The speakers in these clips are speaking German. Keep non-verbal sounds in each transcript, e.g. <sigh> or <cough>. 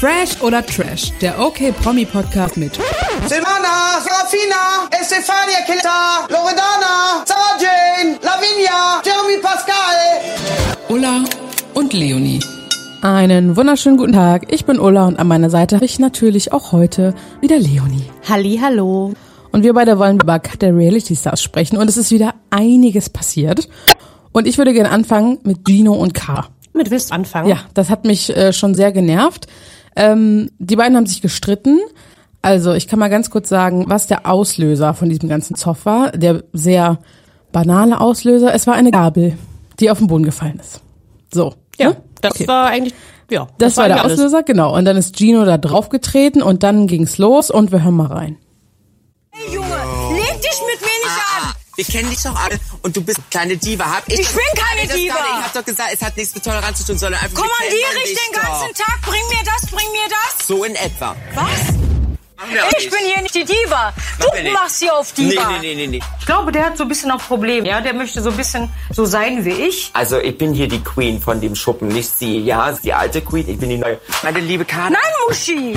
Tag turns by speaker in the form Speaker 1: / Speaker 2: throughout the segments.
Speaker 1: Fresh oder Trash, der OK Promi Podcast mit
Speaker 2: Silvana, Serafina, Estefania Kilta, Loredana, Sarah Jane, Lavinia, Jeremy Pascal.
Speaker 1: Ulla und Leonie.
Speaker 3: Einen wunderschönen guten Tag. Ich bin Ulla und an meiner Seite habe ich natürlich auch heute wieder Leonie.
Speaker 4: Halli, hallo.
Speaker 3: Und wir beide wollen über Cut der Reality Stars sprechen und es ist wieder einiges passiert. Und ich würde gerne anfangen mit Gino und K.
Speaker 4: Mit willst du anfangen?
Speaker 3: Ja, das hat mich äh, schon sehr genervt. Ähm, die beiden haben sich gestritten. Also ich kann mal ganz kurz sagen, was der Auslöser von diesem ganzen Zoff war. Der sehr banale Auslöser. Es war eine Gabel, die auf den Boden gefallen ist. So.
Speaker 4: Ja,
Speaker 3: ne?
Speaker 4: das
Speaker 3: Okay.
Speaker 4: war eigentlich, ja.
Speaker 3: Das, war der
Speaker 4: eigentlich alles.
Speaker 3: Auslöser, genau. Und dann ist Gino da draufgetreten und dann ging's los und wir hören mal rein.
Speaker 5: Wir kennen dich doch alle und du bist eine kleine Diva. Hab ich,
Speaker 6: Ich
Speaker 5: doch-
Speaker 6: bin keine
Speaker 5: das
Speaker 6: Diva.
Speaker 5: Nicht. Ich hab doch gesagt, es hat nichts mit Toleranz zu tun, sondern einfach
Speaker 6: Kommandiere ich den ganzen
Speaker 5: doch.
Speaker 6: Tag, bring mir das, bring mir das.
Speaker 5: So in etwa.
Speaker 6: Was? Ich
Speaker 5: nicht.
Speaker 6: bin hier nicht die Diva.
Speaker 5: Wir
Speaker 6: Du machst hier auf Diva.
Speaker 5: Nee, nee, nee, nee, nee.
Speaker 6: Ich glaube, der hat so ein bisschen auch Probleme. Ja, der möchte so ein bisschen so sein wie ich.
Speaker 5: Also ich bin hier die Queen von dem Schuppen, nicht sie. Ja, die alte Queen, ich bin die neue. Meine liebe Karin,
Speaker 6: Nein, Muschi.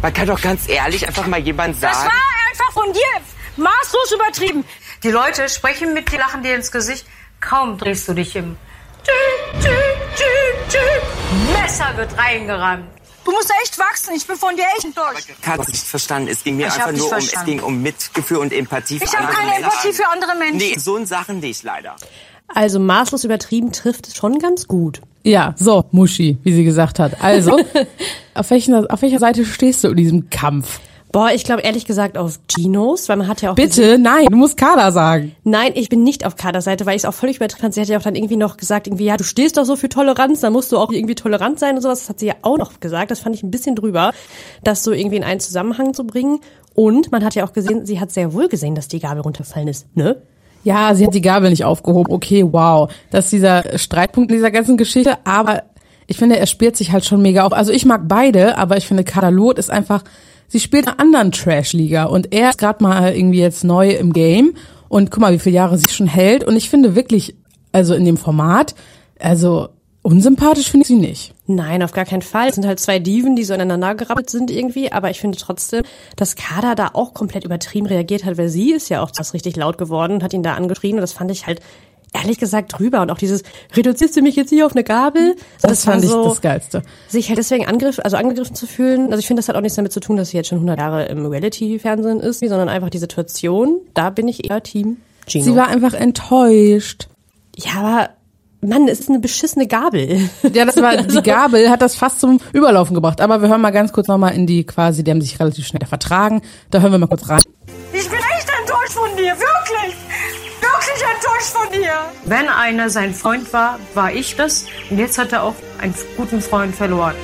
Speaker 5: man kann doch ganz ehrlich einfach mal jemand
Speaker 6: Das
Speaker 5: sagen.
Speaker 6: war einfach von dir maßlos übertrieben. Die Leute sprechen mit dir, lachen dir ins Gesicht. Kaum drehst du dich im Tü, tü, tü, tü. Messer wird reingerammt. Du musst echt wachsen. Ich bin von dir echt enttäuscht.
Speaker 5: Karin hat nicht verstanden. Es ging mir
Speaker 6: Ich hab
Speaker 5: einfach nur um, es ging um Mitgefühl und Empathie für
Speaker 6: Ich habe
Speaker 5: andere
Speaker 6: keine
Speaker 5: Männer.
Speaker 6: Empathie für andere Menschen.
Speaker 5: Nee, so in Sachen nicht leider.
Speaker 4: Also maßlos übertrieben trifft es schon ganz gut.
Speaker 3: Ja, so, Muschi, wie sie gesagt hat. Also, <laughs> auf, welcher, auf welcher Seite stehst du in diesem Kampf?
Speaker 4: Boah, ich glaube ehrlich gesagt auf Ginos, weil man hat ja auch
Speaker 3: Bitte, nein, du musst Kader sagen.
Speaker 4: Nein, ich bin nicht auf Kaders Seite, weil ich es auch völlig übertrieben fand. Sie hat ja auch dann irgendwie noch gesagt, irgendwie, ja, du stehst doch so für Toleranz, dann musst du auch irgendwie tolerant sein und sowas. Das hat sie ja auch noch gesagt. Das fand ich ein bisschen drüber, das so irgendwie in einen Zusammenhang zu bringen. Und man hat ja auch gesehen, sie hat sehr wohl gesehen, dass die Gabel runterfallen ist, ne?
Speaker 3: Ja, sie hat die Gabel nicht aufgehoben. Okay, wow. Das ist dieser Streitpunkt in dieser ganzen Geschichte. Aber ich finde, er spielt sich halt schon mega auf. Also ich mag beide, aber ich finde, Kadalot ist einfach, sie spielt in einer anderen Trash-Liga. Und er ist gerade mal irgendwie jetzt neu im Game. Und guck mal, wie viele Jahre sie schon hält. Und ich finde wirklich, also in dem Format, also unsympathisch finde ich sie nicht.
Speaker 4: Nein, auf gar keinen Fall. Es sind halt zwei Diven, die so ineinander gerappelt sind irgendwie, aber ich finde trotzdem, dass Kader da auch komplett übertrieben reagiert hat, weil sie ist ja auch das richtig laut geworden und hat ihn da angeschrien und das fand ich halt ehrlich gesagt drüber und auch dieses reduzierst du mich jetzt hier auf eine Gabel?
Speaker 3: Das,
Speaker 4: war
Speaker 3: fand ich
Speaker 4: so,
Speaker 3: das Geilste.
Speaker 4: sich halt deswegen angriff, also angegriffen zu fühlen. Also ich finde, das hat auch nichts damit zu tun, dass sie jetzt schon 100 Jahre im Reality-Fernsehen ist, sondern einfach die Situation. Da bin ich eher Team Gino.
Speaker 3: Sie war einfach enttäuscht.
Speaker 4: ja, aber Mann, es ist eine beschissene Gabel.
Speaker 3: Ja, das war, <laughs> die Gabel hat das fast zum Überlaufen gebracht. Aber wir hören mal ganz kurz nochmal in die quasi, die haben sich relativ schnell vertragen. Da hören wir mal kurz rein.
Speaker 6: Ich bin echt enttäuscht von dir, wirklich. Enttäuscht von dir. Wenn einer sein Freund war, war ich das. Und jetzt hat er auch einen guten Freund verloren.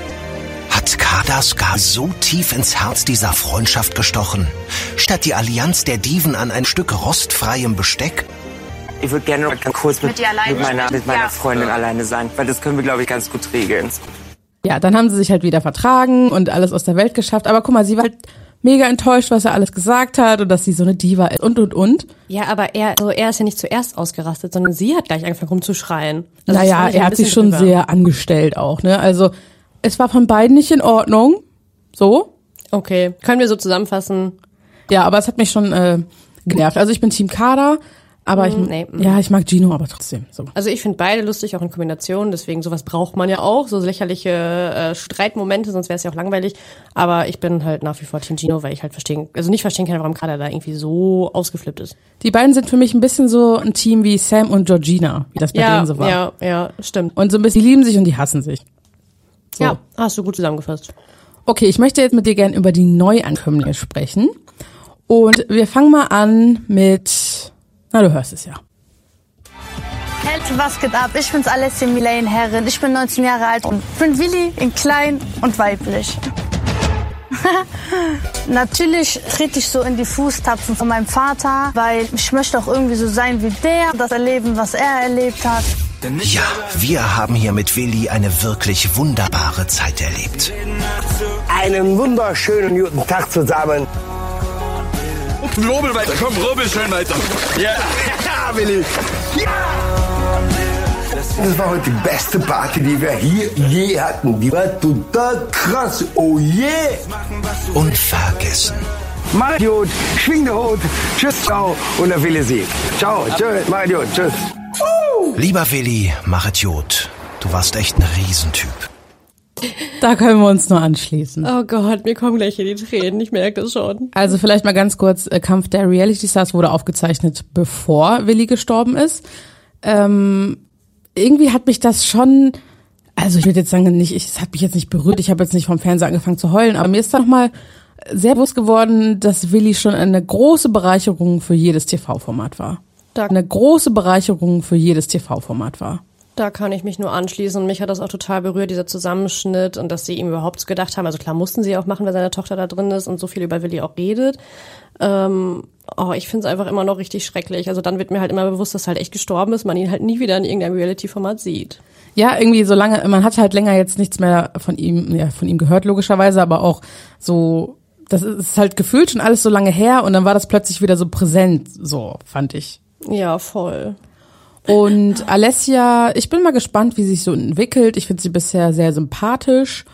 Speaker 7: Hat Kadas gar so tief ins Herz dieser Freundschaft gestochen? Statt die Allianz der Diven an ein Stück rostfreiem Besteck?
Speaker 5: Ich würde gerne noch ganz kurz mit,
Speaker 6: Mit
Speaker 5: mit meiner, mit meiner
Speaker 6: Ja.
Speaker 5: Freundin alleine sein, weil das können wir, glaube ich, ganz gut regeln.
Speaker 3: Ja, dann haben sie sich halt wieder vertragen und alles aus der Welt geschafft. Aber guck mal, sie war halt mega enttäuscht, was er alles gesagt hat und dass sie so eine Diva ist und und und.
Speaker 4: Ja, aber er, also er ist ja nicht zuerst ausgerastet, sondern sie hat gleich angefangen rumzuschreien. Also
Speaker 3: naja, er hat sich schon
Speaker 4: drüber.
Speaker 3: sehr angestellt auch, ne? Also es war von beiden nicht in Ordnung. So.
Speaker 4: Okay, können wir so zusammenfassen?
Speaker 3: Ja, aber es hat mich schon äh, genervt. Also ich bin Team Kader, aber ich,
Speaker 4: nee, mm.
Speaker 3: ja, ich mag Gino aber trotzdem. So.
Speaker 4: Also ich finde beide lustig, auch in Kombination. Deswegen sowas braucht man ja auch, so lächerliche äh, Streitmomente, sonst wäre es ja auch langweilig. Aber ich bin halt nach wie vor Team Gino, weil ich halt verstehen, also nicht verstehen kann, warum Kader da irgendwie so ausgeflippt ist.
Speaker 3: Die beiden sind für mich ein bisschen so ein Team wie Sam und Georgina, wie das bei
Speaker 4: Ja,
Speaker 3: denen so war.
Speaker 4: ja, ja, stimmt.
Speaker 3: Und so ein bisschen, die lieben sich und die hassen sich. So.
Speaker 4: Ja, hast du gut zusammengefasst.
Speaker 3: Okay, ich möchte jetzt mit dir gerne über die Neuankömmlinge sprechen. Und wir fangen mal an mit, na du hörst es ja.
Speaker 8: Hey, was geht ab? Ich bin's Alessia Milaine Herren. Ich bin 19 Jahre alt und bin Willi in klein und weiblich. <laughs> Natürlich trete ich so in die Fußtapfen von meinem Vater, weil ich möchte auch irgendwie so sein wie der, das erleben, was er erlebt hat.
Speaker 7: Ja, wir haben hier mit Willi eine wirklich wunderbare Zeit erlebt.
Speaker 2: Einen wunderschönen guten Tag zusammen.
Speaker 9: Rubbel weiter, komm, rubbel schön weiter. Ja, ja Willi.
Speaker 2: Das war heute die beste Party, die wir hier je hatten. Die war total krass. Oh yeah!
Speaker 7: Unvergessen.
Speaker 2: Mach gut, schwing den Hut. Tschüss, ciao und auf Wiedersehen. Ciao, tschüss, mach gut, tschüss.
Speaker 7: Lieber Willi, machet gut. Du warst echt ein Riesentyp.
Speaker 3: Da können wir uns nur anschließen.
Speaker 4: Oh Gott, mir kommen gleich hier die Tränen, ich merke das schon.
Speaker 3: Also vielleicht mal ganz kurz, äh, Kampf der Reality Stars wurde aufgezeichnet, bevor Willi gestorben ist. Ähm, irgendwie hat mich das schon, also ich würde jetzt sagen, nicht, ich- es hat mich jetzt nicht berührt, ich habe jetzt nicht vom Fernseher angefangen zu heulen, aber mir ist da noch mal sehr bewusst geworden, dass Willi schon eine große Bereicherung für jedes TV-Format war. Eine große Bereicherung für jedes TV-Format war.
Speaker 4: Da kann ich mich nur anschließen und mich hat das auch total berührt, dieser Zusammenschnitt und dass sie ihm überhaupt gedacht haben. Also klar mussten sie auch machen, weil seine Tochter da drin ist und so viel über Willi auch redet. Ähm, oh, ich finde es einfach immer noch richtig schrecklich. Also dann wird mir halt immer bewusst, dass halt echt gestorben ist, man ihn halt nie wieder in irgendeinem Reality-Format sieht.
Speaker 3: Ja, irgendwie so lange, man hat halt länger jetzt nichts mehr von ihm, ja, von ihm gehört, logischerweise, aber auch so, das ist halt gefühlt schon alles so lange her und dann war das plötzlich wieder so präsent, so, fand ich.
Speaker 4: Ja, voll.
Speaker 3: Und Alessia, ich bin mal gespannt, wie sie sich so entwickelt. Ich finde sie bisher sehr sympathisch.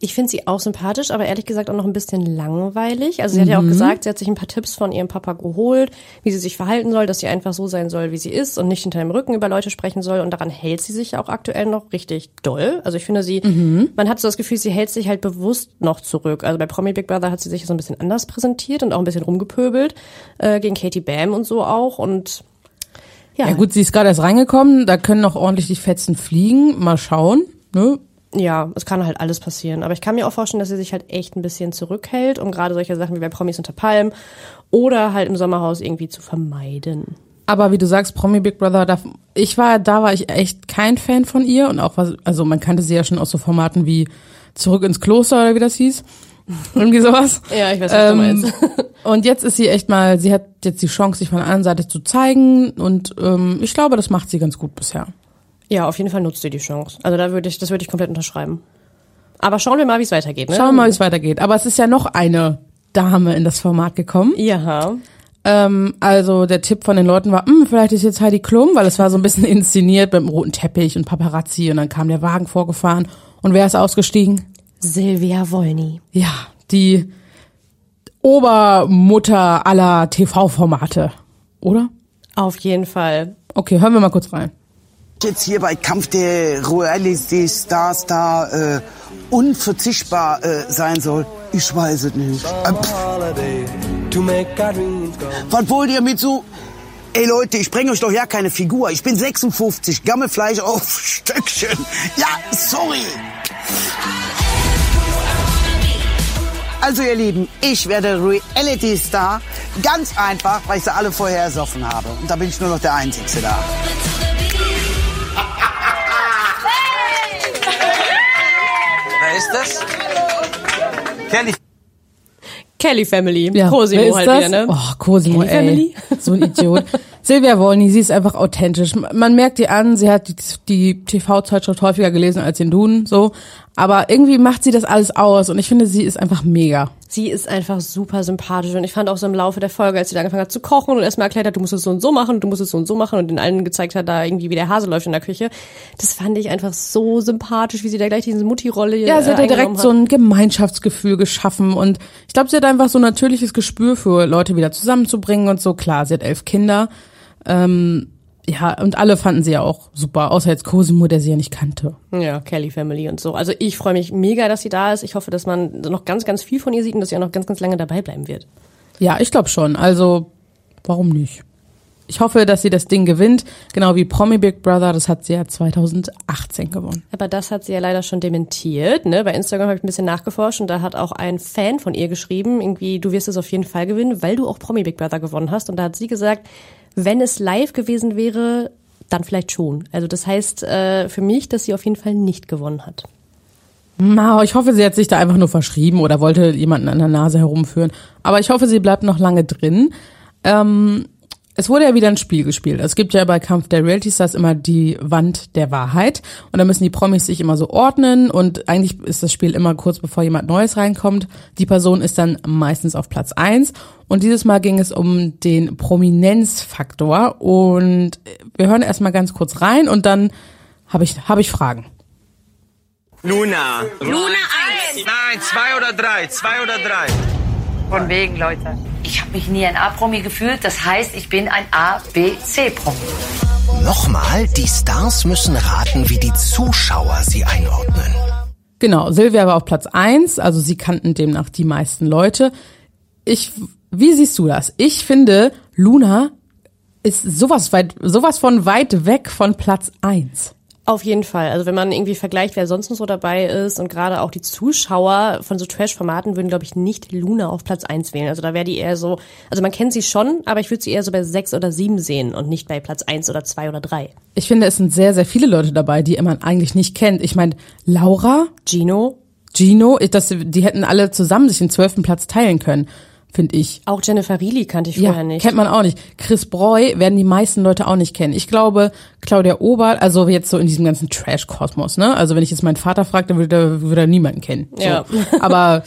Speaker 4: Ich finde sie auch sympathisch, aber ehrlich gesagt auch noch ein bisschen langweilig. Also sie hat ja auch gesagt, sie hat sich ein paar Tipps von ihrem Papa geholt, wie sie sich verhalten soll, dass sie einfach so sein soll, wie sie ist und nicht hinter dem Rücken über Leute sprechen soll. Und daran hält sie sich auch aktuell noch richtig doll. Also ich finde sie, man hat so das Gefühl, sie hält sich halt bewusst noch zurück. Also bei Promi Big Brother hat sie sich so ein bisschen anders präsentiert und auch ein bisschen rumgepöbelt, äh, gegen Katie Bam und so auch. Und ja,
Speaker 3: Ja gut, sie ist gerade erst reingekommen, da können noch ordentlich die Fetzen fliegen. Mal schauen, ne?
Speaker 4: Ja, es kann halt alles passieren. Aber ich kann mir auch vorstellen, dass sie sich halt echt ein bisschen zurückhält, um gerade solche Sachen wie bei Promis unter Palm oder halt im Sommerhaus irgendwie zu vermeiden.
Speaker 3: Aber wie du sagst, Promi Big Brother, da, ich war, da war ich echt kein Fan von ihr und auch was, also man kannte sie ja schon aus so Formaten wie Zurück ins Kloster oder wie das hieß. <laughs> Irgendwie sowas.
Speaker 4: Ja, ich weiß, was du meinst. <laughs>
Speaker 3: Und jetzt ist sie echt mal, sie hat jetzt die Chance, sich von der anderen Seite zu zeigen und ähm, ich glaube, das macht sie ganz gut bisher.
Speaker 4: Ja, auf jeden Fall nutzt sie die Chance. Also da würde ich, das würde ich komplett unterschreiben. Aber schauen wir mal, wie es weitergeht. Ne?
Speaker 3: Schauen wir mal, wie es weitergeht. Aber es ist ja noch eine Dame in das Format gekommen.
Speaker 4: Ja.
Speaker 3: Ähm, also der Tipp von den Leuten war, "Hm, vielleicht ist jetzt Heidi Klum, weil es war so ein bisschen <laughs> inszeniert mit dem roten Teppich und Paparazzi und dann kam der Wagen vorgefahren und wer ist ausgestiegen?
Speaker 4: Silvia Wolny.
Speaker 3: Ja, die Obermutter aller TV-Formate, oder?
Speaker 4: Auf jeden Fall.
Speaker 3: Okay, hören wir mal kurz rein.
Speaker 9: jetzt hier bei Kampf der Reality Stars da äh, unverzichtbar äh, sein soll, ich weiß es nicht. Äh, was wollt ihr mit so... Ey Leute, ich bringe euch doch ja keine Figur. Ich bin 56, Gammelfleisch auf <laughs> Stöckchen. Ja, sorry. Also ihr Lieben, ich werde Reality Star. Ganz einfach, weil ich sie alle vorher ersoffen habe. Und da bin ich nur noch der Einzige da. <laughs>
Speaker 5: Wer ist das? Kelly.
Speaker 4: Kelly Family.
Speaker 3: Ja,
Speaker 4: Cosimo
Speaker 3: wer ist
Speaker 4: halt
Speaker 3: das?
Speaker 4: wieder, ne?
Speaker 3: Oh, Cosimo,
Speaker 4: Kelly
Speaker 3: ey.
Speaker 4: Family?
Speaker 3: So ein Idiot. <laughs> Silvia Wolny, sie ist einfach authentisch. Man merkt ihr an, sie hat die, die TV-Zeitschrift häufiger gelesen als den Duden, so. Aber irgendwie macht sie das alles aus und ich finde, sie ist einfach mega.
Speaker 4: Sie ist einfach super sympathisch und ich fand auch so im Laufe der Folge, als sie da angefangen hat zu kochen und erstmal erklärt hat, du musst es so und so machen, du musst es so und so machen und den allen gezeigt hat, da irgendwie wie der Hase läuft in der Küche. Das fand ich einfach so sympathisch, wie sie da gleich diese Mutti-Rolle
Speaker 3: Ja, sie hat ja direkt
Speaker 4: eingenommen
Speaker 3: so ein Gemeinschaftsgefühl geschaffen und ich glaube, sie hat einfach so ein natürliches Gespür für Leute wieder zusammenzubringen und so. Klar, sie hat elf Kinder. Ähm, ja, und alle fanden sie ja auch super, außer jetzt Cosimo, der sie ja nicht kannte.
Speaker 4: Ja, Kelly Family und so. Also ich freue mich mega, dass sie da ist. Ich hoffe, dass man noch ganz, ganz viel von ihr sieht und dass sie auch noch ganz, ganz lange dabei bleiben wird.
Speaker 3: Ja, ich glaube schon. Also, warum nicht? Ich hoffe, dass sie das Ding gewinnt, genau wie Promi Big Brother, das hat sie ja 2018 gewonnen.
Speaker 4: Aber das hat sie ja leider schon dementiert. Ne? Bei Instagram habe ich ein bisschen nachgeforscht und da hat auch ein Fan von ihr geschrieben, irgendwie, du wirst es auf jeden Fall gewinnen, weil du auch Promi Big Brother gewonnen hast. Und da hat sie gesagt, wenn es live gewesen wäre, dann vielleicht schon. Also das heißt äh, für mich, dass sie auf jeden Fall nicht gewonnen hat.
Speaker 3: Na, ich hoffe, sie hat sich da einfach nur verschrieben oder wollte jemanden an der Nase herumführen. Aber ich hoffe, sie bleibt noch lange drin. Ähm, es wurde ja wieder ein Spiel gespielt. Es gibt ja bei Kampf der Reality Stars immer die Wand der Wahrheit. Und da müssen die Promis sich immer so ordnen. Und eigentlich ist das Spiel immer kurz bevor jemand Neues reinkommt. Die Person ist dann meistens auf Platz eins. Und dieses Mal ging es um den Prominenzfaktor. Und wir hören erstmal ganz kurz rein und dann habe ich, habe ich Fragen.
Speaker 5: Luna.
Speaker 6: Luna 1.
Speaker 5: Nein, zwei oder drei. Zwei oder drei.
Speaker 6: Von wegen, Leute. Ich habe mich nie ein A-Promi gefühlt. Das heißt, ich bin ein A-B-C-Promi.
Speaker 7: Nochmal, die Stars müssen raten, wie die Zuschauer sie einordnen.
Speaker 3: Genau, Silvia war auf Platz eins, also sie kannten demnach die meisten Leute. Ich, wie siehst du das? Ich finde, Luna ist sowas weit, sowas von weit weg von Platz eins.
Speaker 4: Auf jeden Fall. Also wenn man irgendwie vergleicht, wer sonst noch so dabei ist und gerade auch die Zuschauer von so Trash-Formaten würden, glaube ich, nicht Luna auf Platz eins wählen. Also da wäre die eher so, also man kennt sie schon, aber ich würde sie eher so bei sechs oder sieben sehen und nicht bei Platz eins oder zwei oder drei.
Speaker 3: Ich finde, es sind sehr, sehr viele Leute dabei, die man eigentlich nicht kennt. Ich meine, Laura,
Speaker 4: Gino,
Speaker 3: Gino, das, die hätten alle zusammen sich den zwölften Platz teilen können, finde ich.
Speaker 4: auch Jennifer Reilly kannte ich
Speaker 3: Ja,
Speaker 4: vorher nicht.
Speaker 3: kennt man auch nicht. Chris Breu werden die meisten Leute auch nicht kennen. Ich glaube, Claudia Obert, also jetzt so in diesem ganzen Trash-Kosmos, ne? Also wenn ich jetzt meinen Vater frage, dann würde er, würde er niemanden kennen. So.
Speaker 4: Ja. <laughs>
Speaker 3: Aber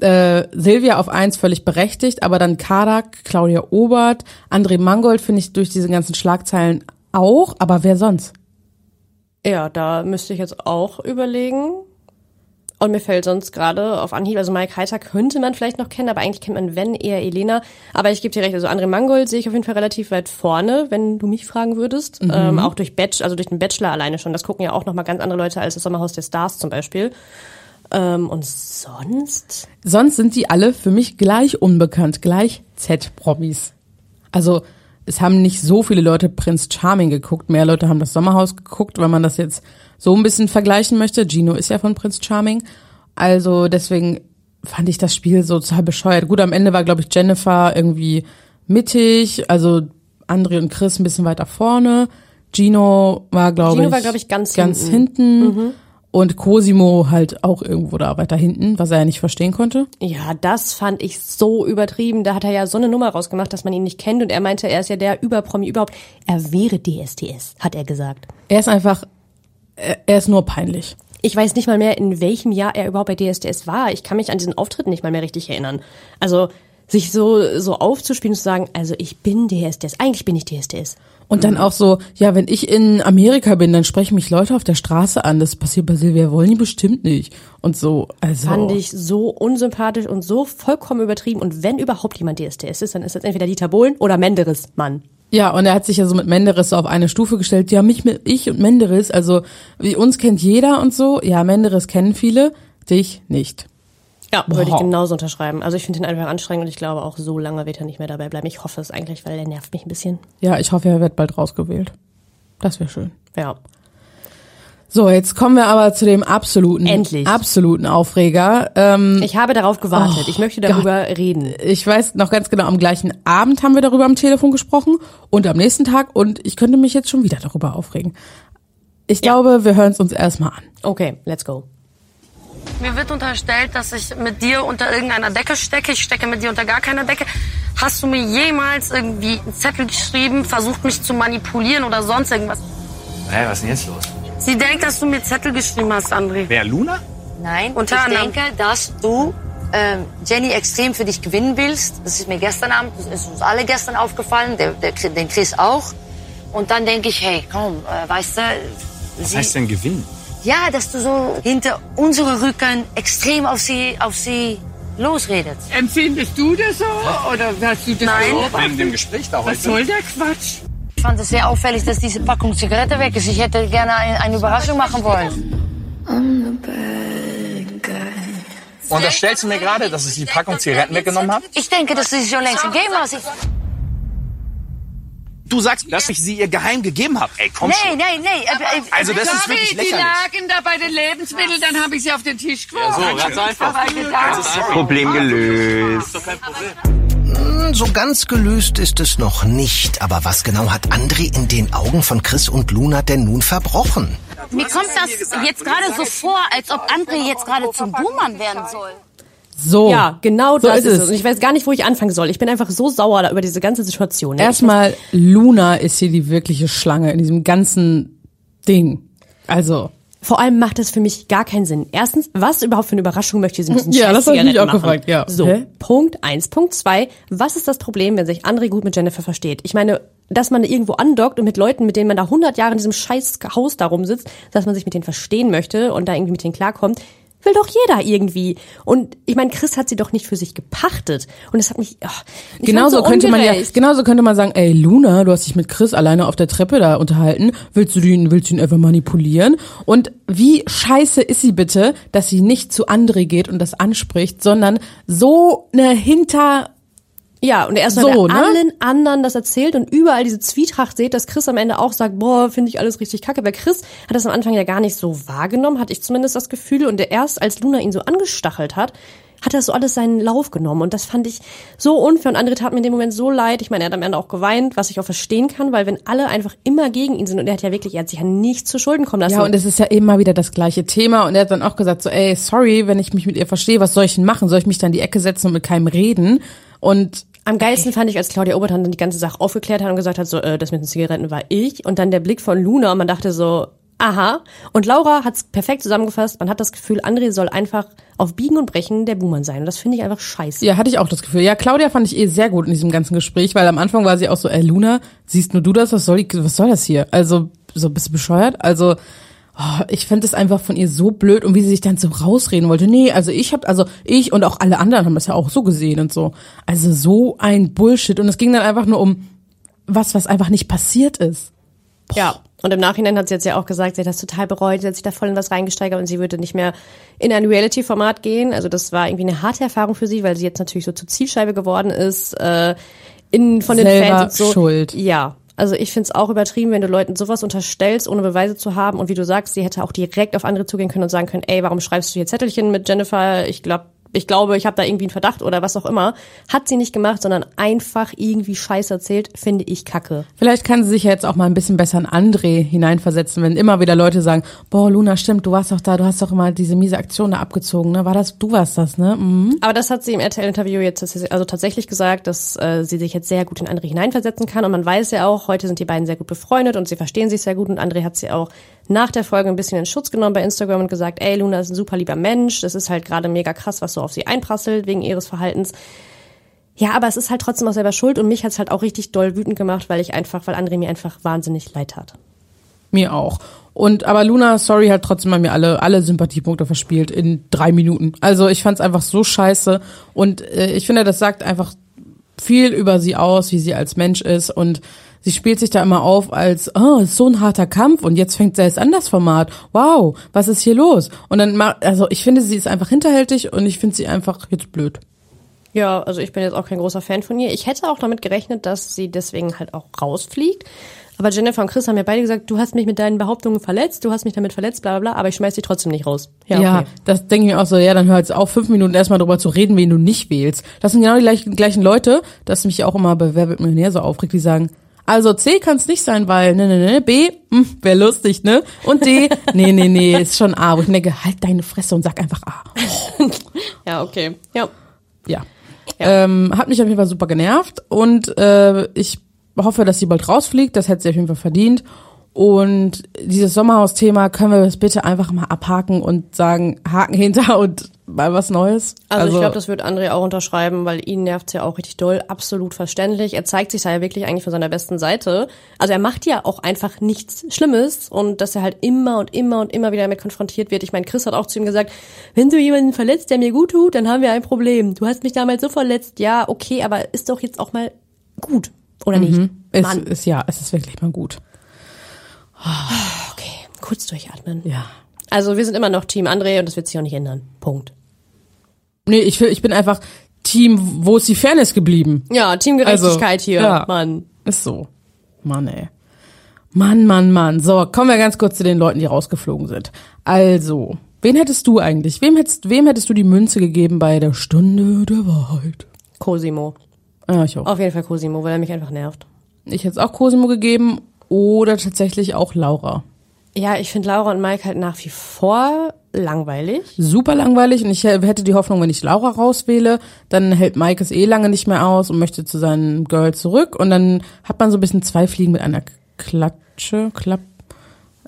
Speaker 3: äh, Silvia auf eins völlig berechtigt, aber dann Kadak, Claudia Obert, André Mangold finde ich durch diese ganzen Schlagzeilen auch, aber wer sonst?
Speaker 4: Ja, da müsste ich jetzt auch überlegen. Und mir fällt sonst gerade auf Anhieb, also Mike Heiter könnte man vielleicht noch kennen, aber eigentlich kennt man, wenn, eher Elena. Aber ich gebe dir recht, also André Mangold sehe ich auf jeden Fall relativ weit vorne, wenn du mich fragen würdest. Ähm, auch durch Bachelor, also durch den Bachelor alleine schon. Das gucken ja auch nochmal ganz andere Leute als das Sommerhaus der Stars zum Beispiel. Ähm, und sonst?
Speaker 3: Sonst sind die alle für mich gleich unbekannt, gleich Z-Promis. Also es haben nicht so viele Leute Prince Charming geguckt, mehr Leute haben das Sommerhaus geguckt, wenn man das jetzt so ein bisschen vergleichen möchte. Gino ist ja von Prince Charming. Also deswegen fand ich das Spiel so total bescheuert. Gut, am Ende war, glaube ich, Jennifer irgendwie mittig, also André und Chris ein bisschen weiter vorne. Gino war, glaube ich,
Speaker 4: war, glaub ich, ganz
Speaker 3: ganz
Speaker 4: hinten.
Speaker 3: hinten. Und Cosimo halt auch irgendwo da weiter hinten, was er ja nicht verstehen konnte.
Speaker 4: Ja, das fand ich so übertrieben. Da hat er ja so eine Nummer rausgemacht, dass man ihn nicht kennt. Und er meinte, er ist ja der Überpromi überhaupt. Er wäre DSDS, hat er gesagt.
Speaker 3: Er ist einfach, er, er ist nur peinlich.
Speaker 4: Ich weiß nicht mal mehr, in welchem Jahr er überhaupt bei DSDS war. Ich kann mich an diesen Auftritt nicht mal mehr richtig erinnern. Also sich so so aufzuspielen und zu sagen, also ich bin DSDS, eigentlich bin ich DSDS.
Speaker 3: Und dann auch so, ja, wenn ich in Amerika bin, dann sprechen mich Leute auf der Straße an. Das passiert bei Silvia Wollny bestimmt nicht. Und so, also.
Speaker 4: Fand ich so unsympathisch und so vollkommen übertrieben. Und wenn überhaupt jemand DSDS ist, dann ist das entweder Dieter Bohlen oder Menderes Mann.
Speaker 3: Ja, und er hat sich ja so mit Menderes so auf eine Stufe gestellt. Ja, mich mit ich und Menderes, also wie uns kennt jeder und so. Ja, Menderes kennen viele, dich nicht.
Speaker 4: Ja, würde ich genauso unterschreiben. Also ich finde ihn einfach anstrengend und ich glaube auch, so lange wird er nicht mehr dabei bleiben. Ich hoffe es eigentlich, weil er nervt mich ein bisschen.
Speaker 3: Ja, ich hoffe, er wird bald rausgewählt. Das wäre schön.
Speaker 4: Ja.
Speaker 3: So, jetzt kommen wir aber zu dem absoluten,
Speaker 4: Endlich.
Speaker 3: absoluten Aufreger. Ähm,
Speaker 4: Ich habe darauf gewartet. ich möchte darüber reden.
Speaker 3: ich weiß noch ganz genau, am gleichen Abend haben wir darüber am Telefon gesprochen und am nächsten Tag und ich könnte mich jetzt schon wieder darüber aufregen. Ich glaube, wir hören es uns erstmal an.
Speaker 4: Okay, let's go.
Speaker 10: Mir wird unterstellt, dass ich mit dir unter irgendeiner Decke stecke. Ich stecke mit dir unter gar keiner Decke. Hast du mir jemals irgendwie einen Zettel geschrieben, versucht mich zu manipulieren oder sonst irgendwas?
Speaker 11: Hä, was ist denn jetzt los?
Speaker 10: Sie denkt, dass du mir Zettel geschrieben hast, André.
Speaker 11: Wer, Luna?
Speaker 6: Nein,
Speaker 10: Unter
Speaker 6: ich
Speaker 10: anderem.
Speaker 6: denke, dass du ähm, Jenny extrem für dich gewinnen willst. Das ist mir gestern Abend, das ist uns alle gestern aufgefallen, der, der, den Chris auch. Und dann denke ich, hey, komm, äh, weißt du,
Speaker 11: Was
Speaker 6: sie,
Speaker 11: heißt denn gewinnen?
Speaker 6: Ja, dass du so hinter unsere Rücken extrem auf sie, auf sie losredet.
Speaker 12: Empfindest du das so oder hast du das
Speaker 10: Nein.
Speaker 12: beobachtet?
Speaker 11: Wegen dem Gespräch da heute.
Speaker 12: Was soll der Quatsch?
Speaker 6: Ich fand es sehr auffällig, dass diese Packung Zigarette weg ist. Ich hätte gerne ein, eine Überraschung machen wollen.
Speaker 11: Unterstellst du mir gerade, dass ich die Packung Zigaretten weggenommen habe?
Speaker 6: Ich denke, dass du sie schon längst gegeben hast. Ich,
Speaker 11: Du sagst, dass ich sie ihr geheim gegeben habe. Ey, komm
Speaker 6: nee,
Speaker 11: schon.
Speaker 6: nee, nee. äh, äh,
Speaker 11: Also das ist wirklich
Speaker 12: die
Speaker 11: lächerlich.
Speaker 12: lagen da bei den Lebensmitteln, dann habe ich sie auf den Tisch geworfen.
Speaker 11: so, ganz einfach.
Speaker 12: Aber gedacht,
Speaker 5: Problem gelöst.
Speaker 7: Hm, So ganz gelöst ist es noch nicht. Aber was genau hat André in den Augen von Chris und Luna denn nun verbrochen?
Speaker 13: Mir kommt das jetzt gerade so vor, als ob André jetzt gerade zum Buhmann werden soll.
Speaker 3: So.
Speaker 4: Ja, genau
Speaker 3: so
Speaker 4: das
Speaker 3: ist es.
Speaker 4: es. Und ich weiß gar nicht, wo ich anfangen soll. Ich bin einfach so sauer da über diese ganze Situation. ne?
Speaker 3: Erstmal, Luna ist hier die wirkliche Schlange in diesem ganzen Ding. Also,
Speaker 4: Vor allem macht es für mich gar keinen Sinn. Erstens, was überhaupt für eine Überraschung möchte sie mit diesen <laughs>
Speaker 3: Ja, das hab ich mich auch
Speaker 4: machen?
Speaker 3: gefragt, ja.
Speaker 4: So,
Speaker 3: Hä?
Speaker 4: Punkt eins. Punkt zwei, was ist das Problem, wenn sich André gut mit Jennifer versteht? Ich meine, dass man irgendwo andockt und mit Leuten, mit denen man da 100 Jahre in diesem scheiß Haus da rumsitzt, dass man sich mit denen verstehen möchte und da irgendwie mit denen klarkommt, will doch jeder irgendwie. Und ich meine, Chris hat sie doch nicht für sich gepachtet. Und es hat mich, ich
Speaker 3: Genauso
Speaker 4: so
Speaker 3: könnte man ja, genauso könnte man sagen, ey Luna, du hast dich mit Chris alleine auf der Treppe da unterhalten, willst du ihn, willst du ihn einfach manipulieren? Und wie scheiße ist sie bitte, dass sie nicht zu André geht und das anspricht, sondern so eine Hinter,
Speaker 4: Ja, und erst
Speaker 3: So,
Speaker 4: so,
Speaker 3: ne?
Speaker 4: allen anderen das erzählt und überall diese Zwietracht seht, dass Chris am Ende auch sagt, boah, finde ich alles richtig kacke. Weil Chris hat das am Anfang ja gar nicht so wahrgenommen, hatte ich zumindest das Gefühl. Und erst als Luna ihn so angestachelt hat, hat das so alles seinen Lauf genommen. Und das fand ich so unfair. Und André tat mir in dem Moment so leid. Ich meine, er hat am Ende auch geweint, was ich auch verstehen kann, weil wenn alle einfach immer gegen ihn sind und er hat ja wirklich, er hat sich ja nicht zu Schulden kommen lassen.
Speaker 3: ja, und es ist ja immer wieder das gleiche Thema und er hat dann auch gesagt so, ey, sorry, wenn ich mich mit ihr verstehe, was soll ich denn machen? Soll ich mich dann in die Ecke setzen und mit keinem reden? Und
Speaker 4: Am geilsten fand ich, als Claudia Obert dann die ganze Sache aufgeklärt hat und gesagt hat, so, äh, das mit den Zigaretten war ich. Und dann der Blick von Luna und man dachte so, aha. Und Laura hat's perfekt zusammengefasst. Man hat das Gefühl, André soll einfach auf Biegen und Brechen der Buhmann sein. Und das finde ich einfach scheiße.
Speaker 3: Ja, hatte ich auch das Gefühl. Ja, Claudia fand ich eh sehr gut in diesem ganzen Gespräch, weil am Anfang war sie auch so, ey Luna, siehst nur du das? Was soll, die, was soll das hier? Also, so bist du bescheuert? Also, oh, ich fand es einfach von ihr so blöd und wie sie sich dann so rausreden wollte. Nee, also ich hab, also ich und auch alle anderen haben das ja auch so gesehen und so. Also so ein Bullshit. Und es ging dann einfach nur um was, was einfach nicht passiert ist.
Speaker 4: Ja. Und im Nachhinein hat sie jetzt ja auch gesagt, sie hat das total bereut, sie hat sich da voll in was reingesteigert und sie würde nicht mehr in ein Reality-Format gehen. Also das war irgendwie eine harte Erfahrung für sie, weil sie jetzt natürlich so zur Zielscheibe geworden ist, äh, in, von den
Speaker 3: Selber
Speaker 4: Fans und so.
Speaker 3: schuld.
Speaker 4: Ja. Also ich find's auch übertrieben, wenn du Leuten sowas unterstellst, ohne Beweise zu haben. Und wie du sagst, sie hätte auch direkt auf andere zugehen können und sagen können, ey, warum schreibst du hier Zettelchen mit Jennifer? Ich glaube, ich glaube, ich habe da irgendwie einen Verdacht oder was auch immer. Hat sie nicht gemacht, sondern einfach irgendwie Scheiß erzählt, finde ich kacke.
Speaker 3: Vielleicht kann sie sich ja jetzt auch mal ein bisschen besser in André hineinversetzen, wenn immer wieder Leute sagen, boah, Luna, stimmt, du warst doch da, du hast doch immer diese miese Aktion da abgezogen, ne? War das, du warst das, ne? Mhm.
Speaker 4: Aber das hat sie im RTL-Interview jetzt also tatsächlich gesagt, dass äh, sie sich jetzt sehr gut in André hineinversetzen kann. Und man weiß ja auch, heute sind die beiden sehr gut befreundet und sie verstehen sich sehr gut. Und André hat sie auch nach der Folge ein bisschen in Schutz genommen bei Instagram und gesagt, ey, Luna ist ein super lieber Mensch. Das ist halt gerade mega krass, was so auf sie einprasselt wegen ihres Verhaltens. Ja, aber es ist halt trotzdem auch selber schuld und mich hat's halt auch richtig doll wütend gemacht, weil ich einfach, weil André mir einfach wahnsinnig leid hat.
Speaker 3: Mir auch. Und aber Luna, sorry, hat trotzdem bei mir alle alle Sympathiepunkte verspielt in drei Minuten. Also ich fand's einfach so scheiße und äh, ich finde, das sagt einfach viel über sie aus, wie sie als Mensch ist und sie spielt sich da immer auf als oh, ist so ein harter Kampf und jetzt fängt sie erst an das Format. Wow, was ist hier los? Und dann ma- also ich finde, sie ist einfach hinterhältig und ich finde sie einfach jetzt blöd.
Speaker 4: Ja, also ich bin jetzt auch kein großer Fan von ihr. Ich hätte auch damit gerechnet, dass sie deswegen halt auch rausfliegt. Aber Jennifer und Chris haben ja beide gesagt, du hast mich mit deinen Behauptungen verletzt, du hast mich damit verletzt, bla bla bla, aber ich schmeiß dich trotzdem nicht raus.
Speaker 3: Ja,
Speaker 4: Ja, okay.
Speaker 3: das denke ich mir auch so, ja, dann hör jetzt auf, fünf Minuten erstmal drüber zu reden, wen du nicht wählst. Das sind genau die gleichen, gleichen Leute, das mich auch immer bei Wer wird Millionär so aufregt, die sagen, also C kann es nicht sein, weil, ne, ne, ne, B, hm, wäre lustig, ne? Und D, <laughs> nee, nee, nee, ist schon A. Wo ich mir denke, halt deine Fresse und sag einfach A. <laughs>
Speaker 4: Ja, okay. Ja.
Speaker 3: Ja. Ähm, hat mich auf jeden Fall super genervt und äh, ich hoffe, dass sie bald rausfliegt. Das hätte sie auf jeden Fall verdient. Und dieses Sommerhaus-Thema können wir das bitte einfach mal abhaken und sagen, Haken hinter und mal was Neues.
Speaker 4: Also, ich glaube, das wird André auch unterschreiben, weil ihn nervt's ja auch richtig doll. Absolut verständlich. Er zeigt sich da ja wirklich eigentlich von seiner besten Seite. Also er macht ja auch einfach nichts Schlimmes und dass er halt immer und immer und immer wieder damit konfrontiert wird. Ich meine, Chris hat auch zu ihm gesagt, wenn du jemanden verletzt, der mir gut tut, dann haben wir ein Problem. Du hast mich damals so verletzt. Ja, okay, aber ist doch jetzt auch mal gut, oder nicht?
Speaker 3: Mhm. Es
Speaker 4: Mann.
Speaker 3: ist ja, es ist wirklich mal gut.
Speaker 4: Okay, kurz durchatmen.
Speaker 3: Ja.
Speaker 4: Also wir sind immer noch Team André und das wird sich auch nicht ändern. Punkt.
Speaker 3: Nee, ich, ich bin einfach Team, wo ist die Fairness geblieben?
Speaker 4: Ja, Teamgerechtigkeit hier,
Speaker 3: Also, ja,
Speaker 4: Mann.
Speaker 3: Ist so. Mann, ey. Mann, Mann, Mann. So, kommen wir ganz kurz zu den Leuten, die rausgeflogen sind. Also, wen hättest du eigentlich? Wem hättest, wem hättest du die Münze gegeben bei der Stunde der Wahrheit?
Speaker 4: Cosimo.
Speaker 3: Ja, ich auch.
Speaker 4: Auf jeden Fall Cosimo, weil er mich einfach nervt.
Speaker 3: Ich hätte es auch Cosimo gegeben oder tatsächlich auch Laura.
Speaker 4: Ja, ich finde Laura und Mike halt nach wie vor langweilig.
Speaker 3: Super langweilig und ich hätte die Hoffnung, wenn ich Laura rauswähle, dann hält Mike es eh lange nicht mehr aus und möchte zu seinem Girl zurück und dann hat man so ein bisschen zwei Fliegen mit einer Klatsche, Klapp,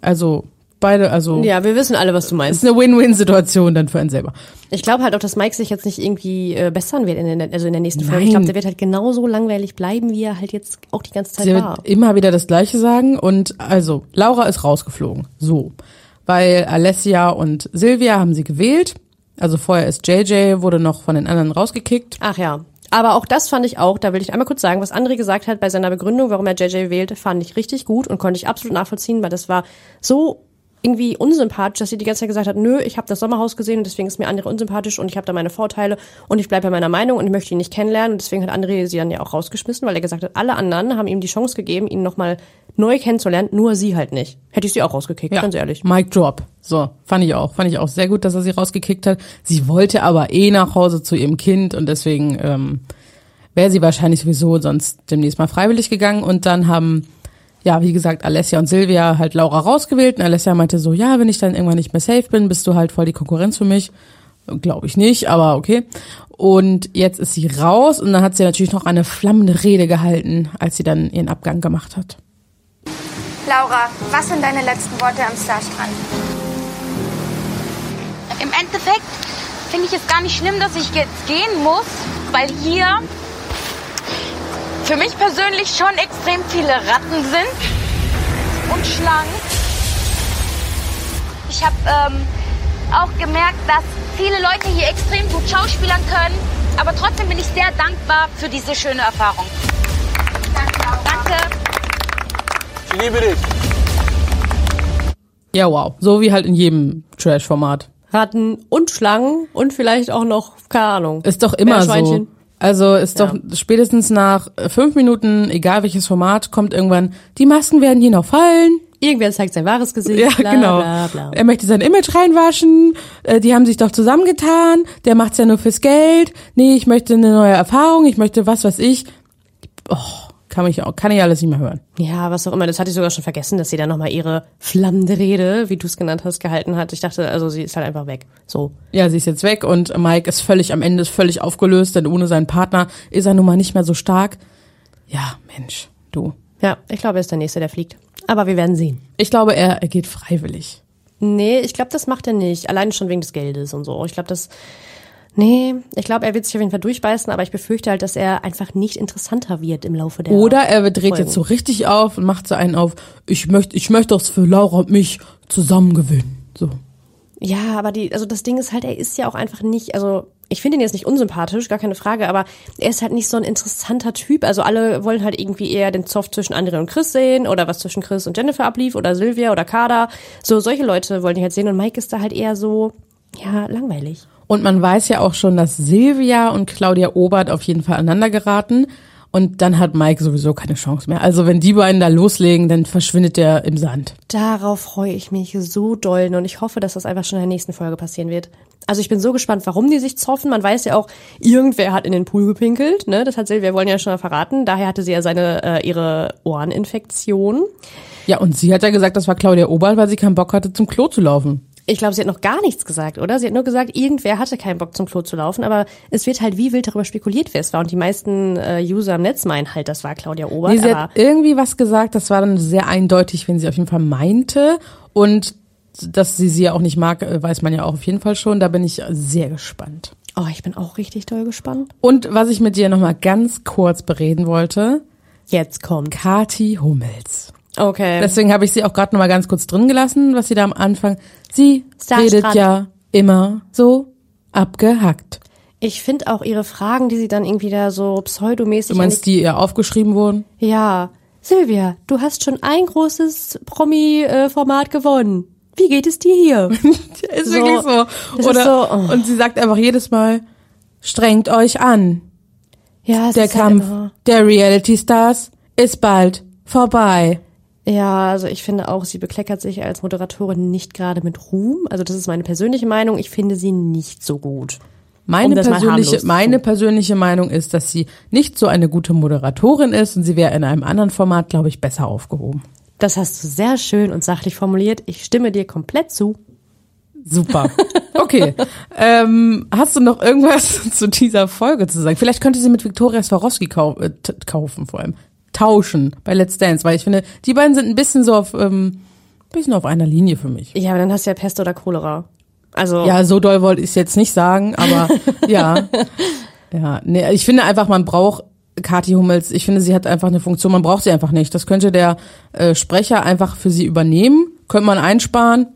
Speaker 3: also beide, also
Speaker 4: Ja, wir wissen alle, was du meinst.
Speaker 3: ist eine Win-Win-Situation dann für einen selber.
Speaker 4: Ich glaube halt auch, dass Mike sich jetzt nicht irgendwie äh, bessern wird in der, also in der nächsten Folge. Ich
Speaker 3: Nein.
Speaker 4: glaube, der wird halt genauso langweilig bleiben, wie er halt jetzt auch die ganze Zeit
Speaker 3: Sie
Speaker 4: war.
Speaker 3: wird immer wieder das Gleiche sagen und also Laura ist rausgeflogen. So, weil Alessia und Silvia haben sie gewählt. Also vorher ist JJ wurde noch von den anderen rausgekickt.
Speaker 4: Ach ja. Aber auch das fand ich auch, da will ich einmal kurz sagen, was André gesagt hat bei seiner Begründung, warum er JJ wählt, fand ich richtig gut und konnte ich absolut nachvollziehen, weil das war so irgendwie unsympathisch, dass sie die ganze Zeit gesagt hat, nö, ich habe das Sommerhaus gesehen und deswegen ist mir André unsympathisch und ich habe da meine Vorteile und ich bleibe bei meiner Meinung und ich möchte ihn nicht kennenlernen und deswegen hat André sie dann ja auch rausgeschmissen, weil er gesagt hat, alle anderen haben ihm die Chance gegeben, ihn nochmal neu kennenzulernen, nur sie halt nicht. Hätte ich sie auch rausgekickt, ganz ehrlich.
Speaker 3: Mic drop. So, fand ich auch. Fand ich auch sehr gut, dass er sie rausgekickt hat. Sie wollte aber eh nach Hause zu ihrem Kind und deswegen ähm, wäre sie wahrscheinlich sowieso sonst demnächst mal freiwillig gegangen und dann haben ja, wie gesagt, Alessia und Silvia halt Laura rausgewählt und Alessia meinte so, ja, wenn ich dann irgendwann nicht mehr safe bin, bist du halt voll die Konkurrenz für mich. Glaube ich nicht, aber okay. Und jetzt ist sie raus und dann hat sie natürlich noch eine flammende Rede gehalten, als sie dann ihren Abgang gemacht hat.
Speaker 14: Laura, was sind deine letzten Worte am Starstrand?
Speaker 13: Im Endeffekt finde ich es gar nicht schlimm, dass ich jetzt gehen muss, weil hier für mich persönlich schon extrem viele Ratten sind und Schlangen. Ich habe ähm, auch gemerkt, dass viele Leute hier extrem gut schauspielern können, aber trotzdem bin ich sehr dankbar für diese schöne Erfahrung. Danke.
Speaker 11: Ich liebe dich.
Speaker 3: Ja, wow. So wie halt in jedem Trash-Format.
Speaker 4: Ratten und Schlangen und vielleicht auch noch, keine Ahnung.
Speaker 3: Ist doch immer so. Also ist
Speaker 4: Ja.
Speaker 3: doch spätestens nach äh, fünf Minuten, egal welches Format, kommt irgendwann, die Masken werden hier noch fallen.
Speaker 4: Irgendwer zeigt sein wahres Gesicht.
Speaker 3: Ja,
Speaker 4: bla,
Speaker 3: genau.
Speaker 4: Bla, bla.
Speaker 3: Er möchte sein Image reinwaschen. Äh, die haben sich doch zusammengetan. Der macht's ja nur fürs Geld. Nee, ich möchte eine neue Erfahrung. Ich möchte was, was ich. Oh, kann ich auch, kann ich alles nicht mehr hören.
Speaker 4: Ja, was auch immer. Das hatte ich sogar schon vergessen, dass sie dann nochmal ihre flammende Rede, wie du es genannt hast, gehalten hat. Ich dachte, also sie ist halt einfach weg. So.
Speaker 3: Ja, sie ist jetzt weg und Mike ist völlig am Ende, ist völlig aufgelöst, denn ohne seinen Partner ist er nun mal nicht mehr so stark. Ja, Mensch, du.
Speaker 4: Ja, ich glaube, er ist der Nächste, der fliegt. Aber wir werden sehen.
Speaker 3: Ich glaube, er, er geht freiwillig.
Speaker 4: Nee, ich glaube, das macht er nicht. Allein schon wegen des Geldes und so. Ich glaube, das. Nee, ich glaube, er wird sich auf jeden Fall durchbeißen, aber ich befürchte halt, dass er einfach nicht interessanter wird im Laufe der
Speaker 3: Oder er dreht
Speaker 4: Folgen.
Speaker 3: jetzt so richtig auf und macht so einen auf, ich möchte, ich möchte das für Laura und mich zusammen gewinnen. So.
Speaker 4: Ja, aber die, also das Ding ist halt, er ist ja auch einfach nicht, also ich finde ihn jetzt nicht unsympathisch, gar keine Frage, aber er ist halt nicht so ein interessanter Typ. Also alle wollen halt irgendwie eher den Zoff zwischen André und Chris sehen oder was zwischen Chris und Jennifer ablief oder Sylvia oder Kada. So solche Leute wollen die halt sehen und Mike ist da halt eher so, ja, langweilig.
Speaker 3: Und man weiß ja auch schon, dass Silvia und Claudia Obert auf jeden Fall aneinander geraten. Und dann hat Mike sowieso keine Chance mehr. Also wenn die beiden da loslegen, dann verschwindet der im Sand.
Speaker 4: Darauf freue ich mich so doll und ich hoffe, dass das einfach schon in der nächsten Folge passieren wird. Also ich bin so gespannt, warum die sich zoffen. Man weiß ja auch, irgendwer hat in den Pool gepinkelt, ne? Das hat Silvia wollen ja schon mal verraten. Daher hatte sie ja seine äh, ihre Ohreninfektion.
Speaker 3: Ja, und sie hat ja gesagt, das war Claudia Obert, weil sie keinen Bock hatte, zum Klo zu laufen.
Speaker 4: Ich glaube, sie hat noch gar nichts gesagt, oder? Sie hat nur gesagt, irgendwer hatte keinen Bock zum Klo zu laufen, aber es wird halt wie wild darüber spekuliert, wer es war. Und die meisten äh, User im Netz meinen halt, das war Claudia Obert.
Speaker 3: Nee, sie hat irgendwie was gesagt, das war dann sehr eindeutig, wenn sie auf jeden Fall meinte. Und dass sie sie ja auch nicht mag, äh, weiß man ja auch auf jeden Fall schon. Da bin ich sehr gespannt.
Speaker 4: oh, ich bin auch richtig doll gespannt.
Speaker 3: Und was ich mit dir nochmal ganz kurz bereden wollte.
Speaker 4: Jetzt kommt
Speaker 3: Kati Hummels.
Speaker 4: Okay.
Speaker 3: Deswegen habe ich sie auch gerade nochmal ganz kurz drin gelassen, was sie da am Anfang. Sie
Speaker 4: Starstrand.
Speaker 3: redet ja immer so abgehackt.
Speaker 4: Ich finde auch ihre Fragen, die sie dann irgendwie da so pseudomäßig.
Speaker 3: Du meinst, die ihr aufgeschrieben wurden?
Speaker 4: Ja. Silvia, du hast schon ein großes Promi-Format gewonnen. Wie geht es dir hier? <laughs>
Speaker 3: ist wirklich so. Oder,
Speaker 4: so, oh.
Speaker 3: Und sie sagt einfach jedes Mal, strengt euch an.
Speaker 4: Ja, es
Speaker 3: Der
Speaker 4: ist halt
Speaker 3: Kampf
Speaker 4: immer-
Speaker 3: der Reality Stars ist bald vorbei.
Speaker 4: Ja, also ich finde auch, sie bekleckert sich als Moderatorin nicht gerade mit Ruhm. Also das ist meine persönliche Meinung. Ich finde sie nicht so gut.
Speaker 3: Meine
Speaker 4: Um
Speaker 3: persönliche, meine persönliche Meinung ist, dass sie nicht so eine gute Moderatorin ist und sie wäre in einem anderen Format, glaube ich, besser aufgehoben.
Speaker 4: Das hast du sehr schön und sachlich formuliert. Ich stimme dir komplett zu.
Speaker 3: Super. <laughs> Okay. ähm, hast du noch irgendwas <laughs> zu dieser Folge zu sagen? Vielleicht könnte sie mit Viktoria Swarovski kau äh, kaufen, vor allem. Tauschen bei Let's Dance, weil ich finde, die beiden sind ein bisschen so auf, ähm, bisschen auf einer Linie für mich.
Speaker 4: Ja, aber dann hast du ja Pest oder Cholera. Also.
Speaker 3: Ja, so doll wollte ich es jetzt nicht sagen, aber <laughs> ja. Ja, nee, ich finde einfach, man braucht Kathi Hummels, ich finde, sie hat einfach eine Funktion, man braucht sie einfach nicht. Das könnte der äh, Sprecher einfach für sie übernehmen, könnte man einsparen.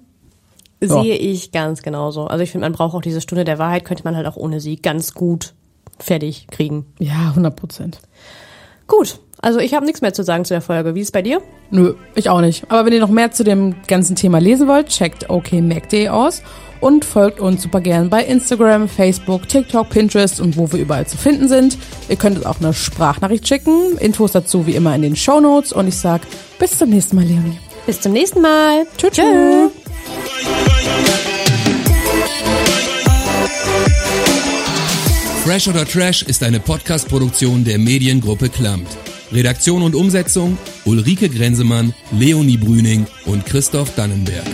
Speaker 3: Ja.
Speaker 4: Sehe ich ganz genauso. Also ich finde, man braucht auch diese Stunde der Wahrheit, könnte man halt auch ohne sie ganz gut fertig kriegen.
Speaker 3: Ja, 100 Prozent.
Speaker 4: Gut, also ich habe nichts mehr zu sagen zu der Folge. Wie ist es bei dir?
Speaker 3: Nö, ich auch nicht. Aber wenn ihr noch mehr zu dem ganzen Thema lesen wollt, checkt okmac.de aus und folgt uns super gern bei Instagram, Facebook, TikTok, Pinterest und wo wir überall zu finden sind. Ihr könnt uns auch eine Sprachnachricht schicken. Infos dazu wie immer in den Show Notes und ich sag bis zum nächsten Mal, Leonie.
Speaker 4: Bis zum nächsten Mal.
Speaker 3: Tschüss. Tschüss.
Speaker 15: Fresh oder Trash ist eine Podcast-Produktion der Mediengruppe Klammt. Redaktion und Umsetzung Ulrike Grenzemann, Leonie Brüning und Christoph Dannenberg.